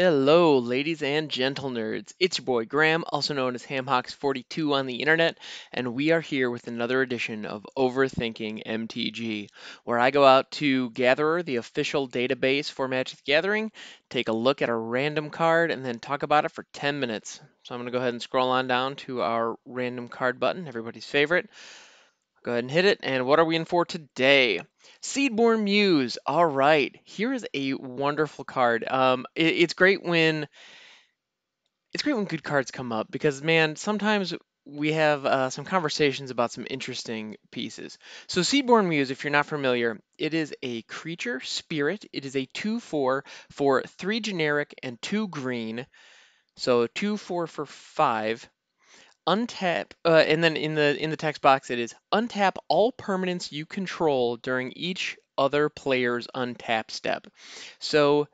Hello, ladies and gentle nerds. It's your boy Graham, also known as HamHocks42 on the internet, and we are here with another edition of Overthinking MTG, where I go out to Gatherer, the official database for Magic the Gathering, take a look at a random card, and then talk about it for 10 minutes. So I'm going to go ahead and scroll on down to our random card button, everybody's favorite. Go ahead and hit it. And what are we in for today? Seedborn Muse. All right. Here is a wonderful card. Um, it, it's great when it's great when good cards come up because man, sometimes we have uh, some conversations about some interesting pieces. So Seedborn Muse, if you're not familiar, it is a creature spirit. It is a 2-4 for 3 generic and 2 green. So 2-4 for 5 untap uh, and then in the in the text box it is untap all permanents you control during each other player's untap step. So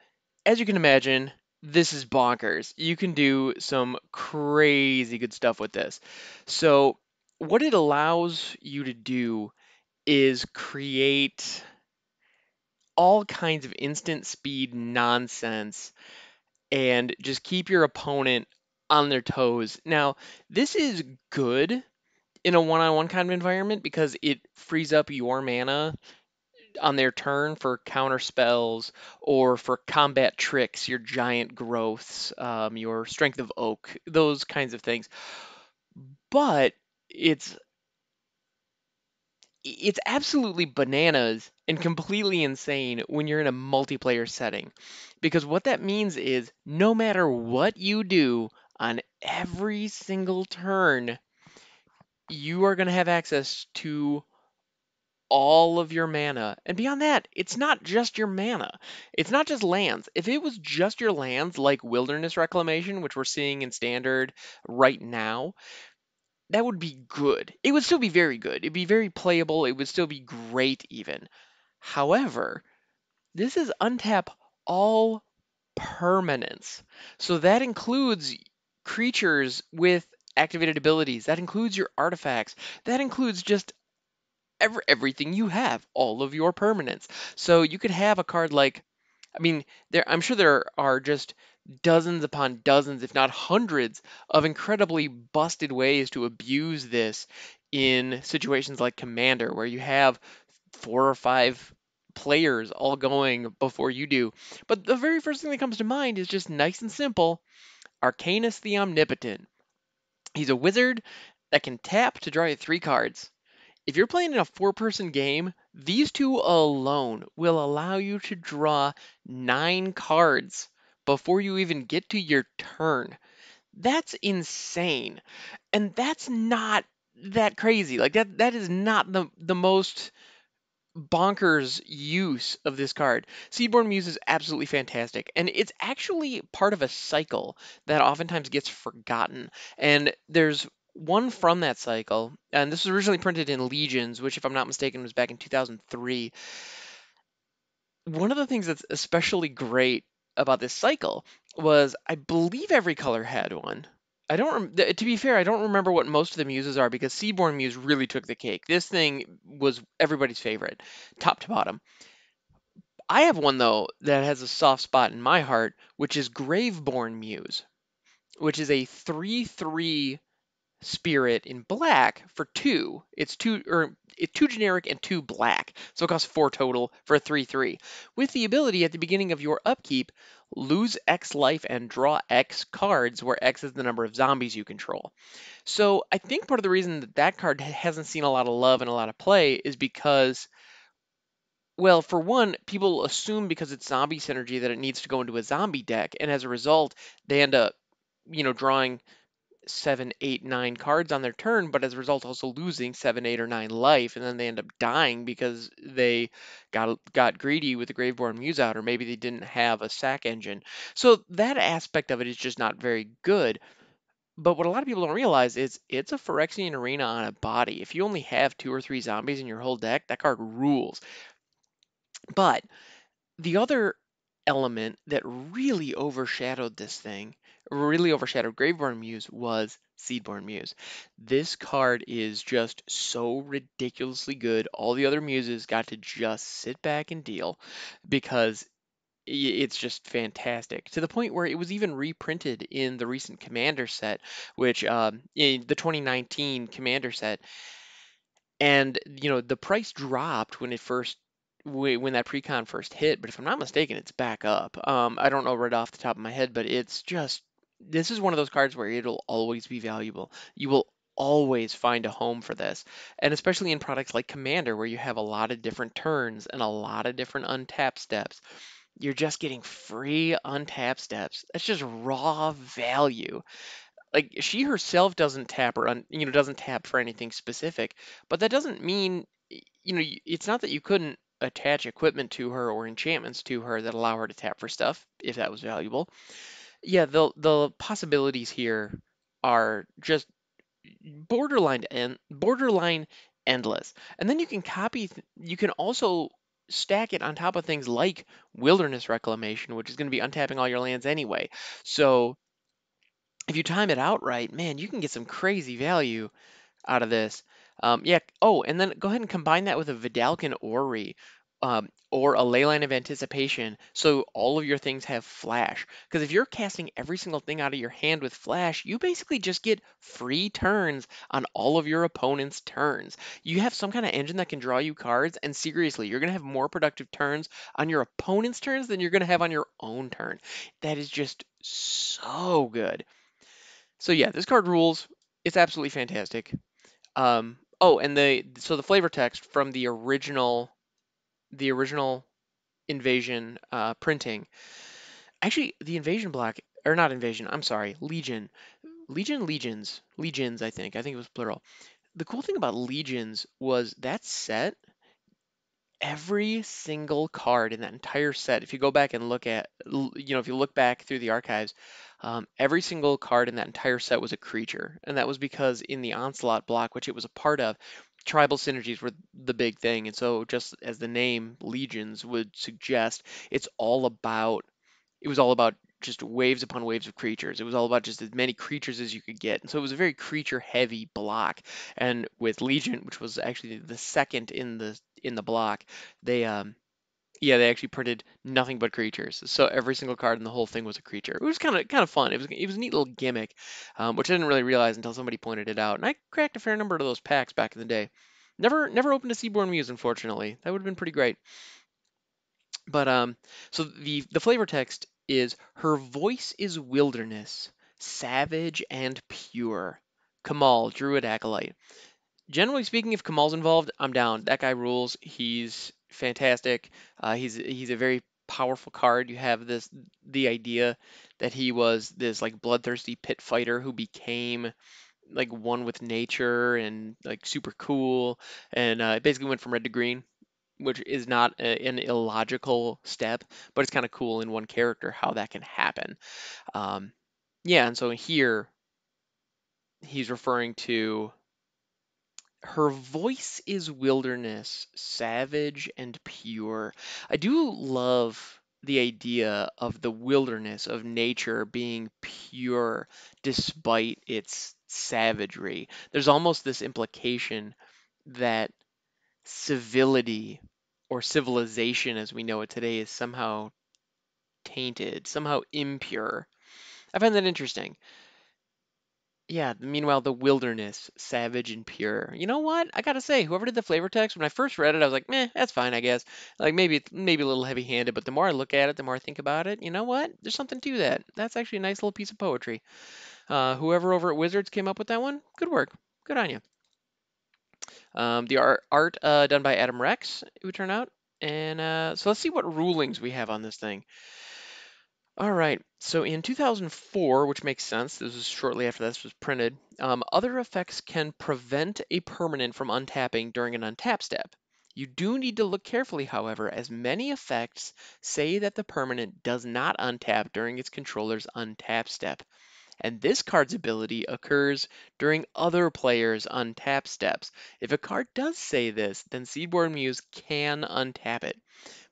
as you can imagine this is bonkers. You can do some crazy good stuff with this. So what it allows you to do is create all kinds of instant speed nonsense and just keep your opponent on their toes. Now, this is good in a one-on-one kind of environment because it frees up your mana on their turn for counter spells or for combat tricks, your giant growths, um, your strength of oak, those kinds of things. But it's it's absolutely bananas and completely insane when you're in a multiplayer setting because what that means is no matter what you do on every single turn, you are going to have access to all of your mana. And beyond that, it's not just your mana. It's not just lands. If it was just your lands like Wilderness Reclamation, which we're seeing in Standard right now, that would be good. It would still be very good. It'd be very playable. It would still be great even. However, this is untap all permanence. So that includes creatures with activated abilities. That includes your artifacts. That includes just every, everything you have, all of your permanents. So you could have a card like, I mean, there I'm sure there are just dozens upon dozens, if not hundreds, of incredibly busted ways to abuse this in situations like Commander, where you have four or five players all going before you do. But the very first thing that comes to mind is just nice and simple Arcanis the Omnipotent. He's a wizard that can tap to draw you three cards. If you're playing in a four person game, these two alone will allow you to draw nine cards before you even get to your turn. That's insane. And that's not that crazy. Like that that is not the the most bonkers use of this card. Seedborn Muse is absolutely fantastic, and it's actually part of a cycle that oftentimes gets forgotten. And there's one from that cycle, and this was originally printed in Legions, which, if I'm not mistaken, was back in 2003. One of the things that's especially great about this cycle was I believe every color had one. I don't. Rem- to be fair, I don't remember what most of the muses are because Seedborn Muse really took the cake. This thing was everybody's favorite, top to bottom. I have one though that has a soft spot in my heart, which is Graveborn Muse, which is a three-three spirit in black for two. It's two or it's two generic and two black, so it costs four total for a three-three. With the ability at the beginning of your upkeep, lose X life and draw X cards, where X is the number of zombies you control. So I think part of the reason that that card hasn't seen a lot of love and a lot of play is because, well, for one, people assume because it's zombie synergy that it needs to go into a zombie deck, and as a result, they end up, you know, drawing seven, eight, nine cards on their turn, but as a result also losing seven, eight, or nine life, and then they end up dying because they got got greedy with the Graveborn Muse out, or maybe they didn't have a sack engine. So that aspect of it is just not very good. But what a lot of people don't realize is it's a Phyrexian arena on a body. If you only have two or three zombies in your whole deck, that card rules. But the other element that really overshadowed this thing really overshadowed Graveborn Muse was Seedborn Muse. This card is just so ridiculously good. All the other muses got to just sit back and deal because it's just fantastic to the point where it was even reprinted in the recent Commander set, which um, in the 2019 Commander set, and you know the price dropped when it first when that precon first hit, but if I'm not mistaken, it's back up. Um, I don't know right off the top of my head, but it's just this is one of those cards where it'll always be valuable. You will always find a home for this, and especially in products like Commander, where you have a lot of different turns and a lot of different untap steps. You're just getting free untap steps. That's just raw value like she herself doesn't tap or un, you know doesn't tap for anything specific but that doesn't mean you know it's not that you couldn't attach equipment to her or enchantments to her that allow her to tap for stuff if that was valuable yeah the the possibilities here are just borderline and borderline endless and then you can copy you can also stack it on top of things like wilderness reclamation which is going to be untapping all your lands anyway so if you time it out right, man, you can get some crazy value out of this. Um, yeah. Oh, and then go ahead and combine that with a Vedalken Orrery um, or a Leyline of Anticipation, so all of your things have flash. Because if you're casting every single thing out of your hand with flash, you basically just get free turns on all of your opponent's turns. You have some kind of engine that can draw you cards, and seriously, you're gonna have more productive turns on your opponent's turns than you're gonna have on your own turn. That is just so good. So yeah, this card rules. It's absolutely fantastic. Um, oh, and the so the flavor text from the original, the original invasion uh, printing. Actually, the invasion block or not invasion. I'm sorry, legion, legion, legions, legions. I think I think it was plural. The cool thing about legions was that set every single card in that entire set, if you go back and look at, you know, if you look back through the archives, um, every single card in that entire set was a creature. And that was because in the Onslaught block, which it was a part of, tribal synergies were the big thing. And so, just as the name Legions would suggest, it's all about, it was all about just waves upon waves of creatures. It was all about just as many creatures as you could get. And so it was a very creature heavy block. And with Legion, which was actually the second in the in the block, they um yeah, they actually printed nothing but creatures. So every single card in the whole thing was a creature. It was kind of kind of fun. It was it was a neat little gimmick, um, which I didn't really realize until somebody pointed it out. And I cracked a fair number of those packs back in the day. Never never opened a Seedborn Muse, unfortunately. That would have been pretty great. But um, so the the flavor text is her voice is wilderness, savage and pure. Kamahl, Druid Acolyte. Generally speaking, if Kamahl's involved, I'm down. That guy rules. He's fantastic. Uh, he's he's a very powerful card. You have this the idea that he was this like bloodthirsty pit fighter who became like one with nature and like super cool, and uh, basically went from red to green which is not a, an illogical step, but it's kind of cool in one character how that can happen. Um, yeah, and so here he's referring to her voice is wilderness, savage and pure. I do love the idea of the wilderness of nature being pure despite its savagery. There's almost this implication that civility or civilization as we know it today is somehow tainted, somehow impure. I find that interesting. Yeah, meanwhile, the wilderness, savage and pure. You know what? I gotta say, whoever did the flavor text, when I first read it, I was like, meh, that's fine, I guess. Like maybe maybe a little heavy-handed, but the more I look at it, the more I think about it. You know what? There's something to that. That's actually a nice little piece of poetry. Uh, whoever over at Wizards came up with that one, good work. Good on you. Um, the art, art uh, done by Adam Rex, it would turn out. And uh, so let's see what rulings we have on this thing. All right, so in 2004, which makes sense, this was shortly after this was printed, um, other effects can prevent a permanent from untapping during an untap step. You do need to look carefully, however, as many effects say that the permanent does not untap during its controller's untap step and this card's ability occurs during other players' untap steps. If a card does say this, then Seedborn Muse can untap it.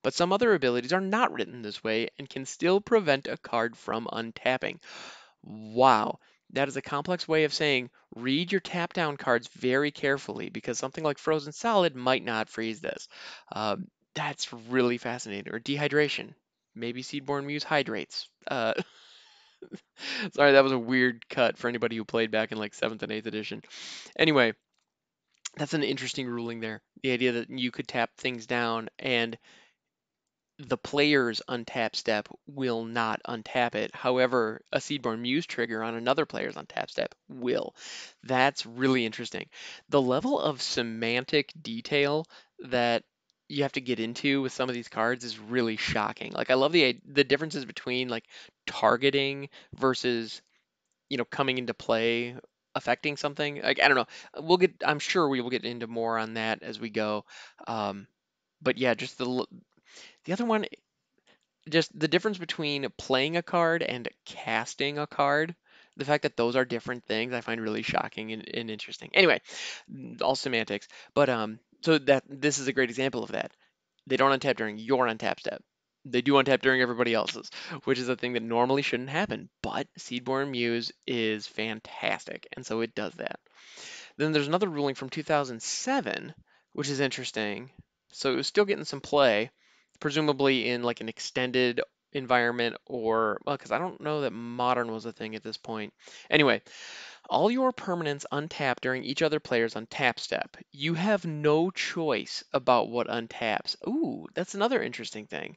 But some other abilities are not written this way and can still prevent a card from untapping. Wow, that is a complex way of saying read your tap down cards very carefully because something like Frozen Solid might not freeze this. Um, that's really fascinating. Or dehydration. maybe Seedborn Muse hydrates. Uh, sorry, that was a weird cut for anybody who played back in like seventh and eighth edition. Anyway, that's an interesting ruling there. The idea that you could tap things down and the player's untap step will not untap it. However, a Seedborn Muse trigger on another player's untap step will. That's really interesting. The level of semantic detail that you have to get into with some of these cards is really shocking. Like I love the the differences between like targeting versus you know coming into play affecting something. Like I don't know. We'll get I'm sure we will get into more on that as we go. Um, but yeah, just the the other one, just the difference between playing a card and casting a card. The fact that those are different things, I find really shocking and, and interesting. Anyway, all semantics. But um, so that this is a great example of that. They don't untap during your untap step. They do untap during everybody else's, which is a thing that normally shouldn't happen. But Seedborn Muse is fantastic, and so it does that. Then there's another ruling from 2007, which is interesting. So it was still getting some play, presumably in like an extended environment or well, because I don't know that modern was a thing at this point. Anyway, all your permanents untap during each other player's untap step. You have no choice about what untaps. Ooh, that's another interesting thing.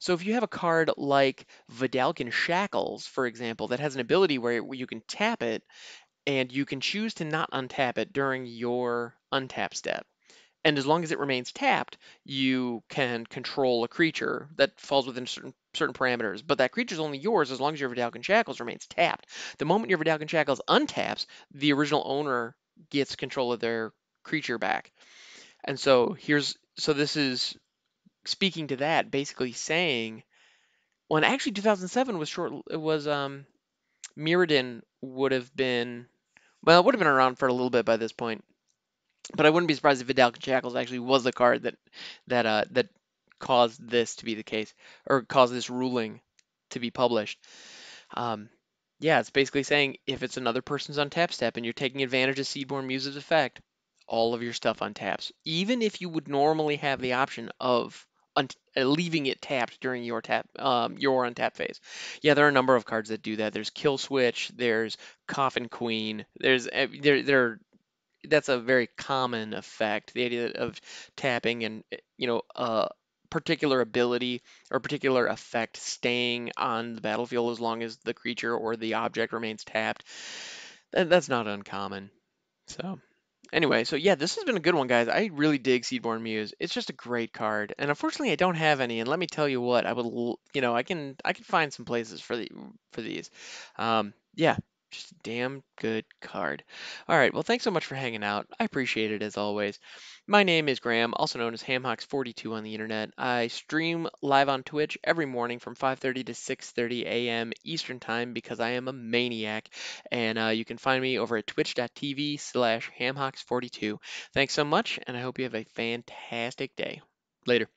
So if you have a card like Vedalken Shackles, for example, that has an ability where you can tap it and you can choose to not untap it during your untap step. And as long as it remains tapped, you can control a creature that falls within certain certain parameters. But that creature is only yours as long as your Vedalken Shackles remains tapped. The moment your Vedalken Shackles untaps, the original owner gets control of their creature back. And so here's so this is speaking to that, basically saying, well, actually 2007 was short, it was um, Mirrodin would have been, well, it would have been around for a little bit by this point. But I wouldn't be surprised if Vedalken Shackles actually was the card that that uh, that caused this to be the case, or caused this ruling to be published. Um, yeah, it's basically saying if it's another person's untap step and you're taking advantage of Seedborn Muse's effect, all of your stuff untaps, even if you would normally have the option of un- uh, leaving it tapped during your tap um, your untap phase. Yeah, there are a number of cards that do that. There's Kill Switch, there's Coffin Queen, there's uh, there there that's a very common effect. The idea of tapping and eh, you know a particular ability or particular effect staying on the battlefield as long as the creature or the object remains tapped. That, that's not uncommon. So anyway, so yeah, this has been a good one, guys. I really dig Seedborn Muse. It's just a great card, and unfortunately, I don't have any. And let me tell you what, I would, you know, I can, I can find some places for the for these. Um, yeah, just a damn good card. All right, well, thanks so much for hanging out. I appreciate it as always. My name is Graham, also known as HamHocks42 on the internet. I stream live on Twitch every morning from 5:30 to 6:30 a.m. Eastern Time because I am a maniac, and uh, you can find me over at twitch.tv/hamhocks42. Thanks so much, and I hope you have a fantastic day. Later.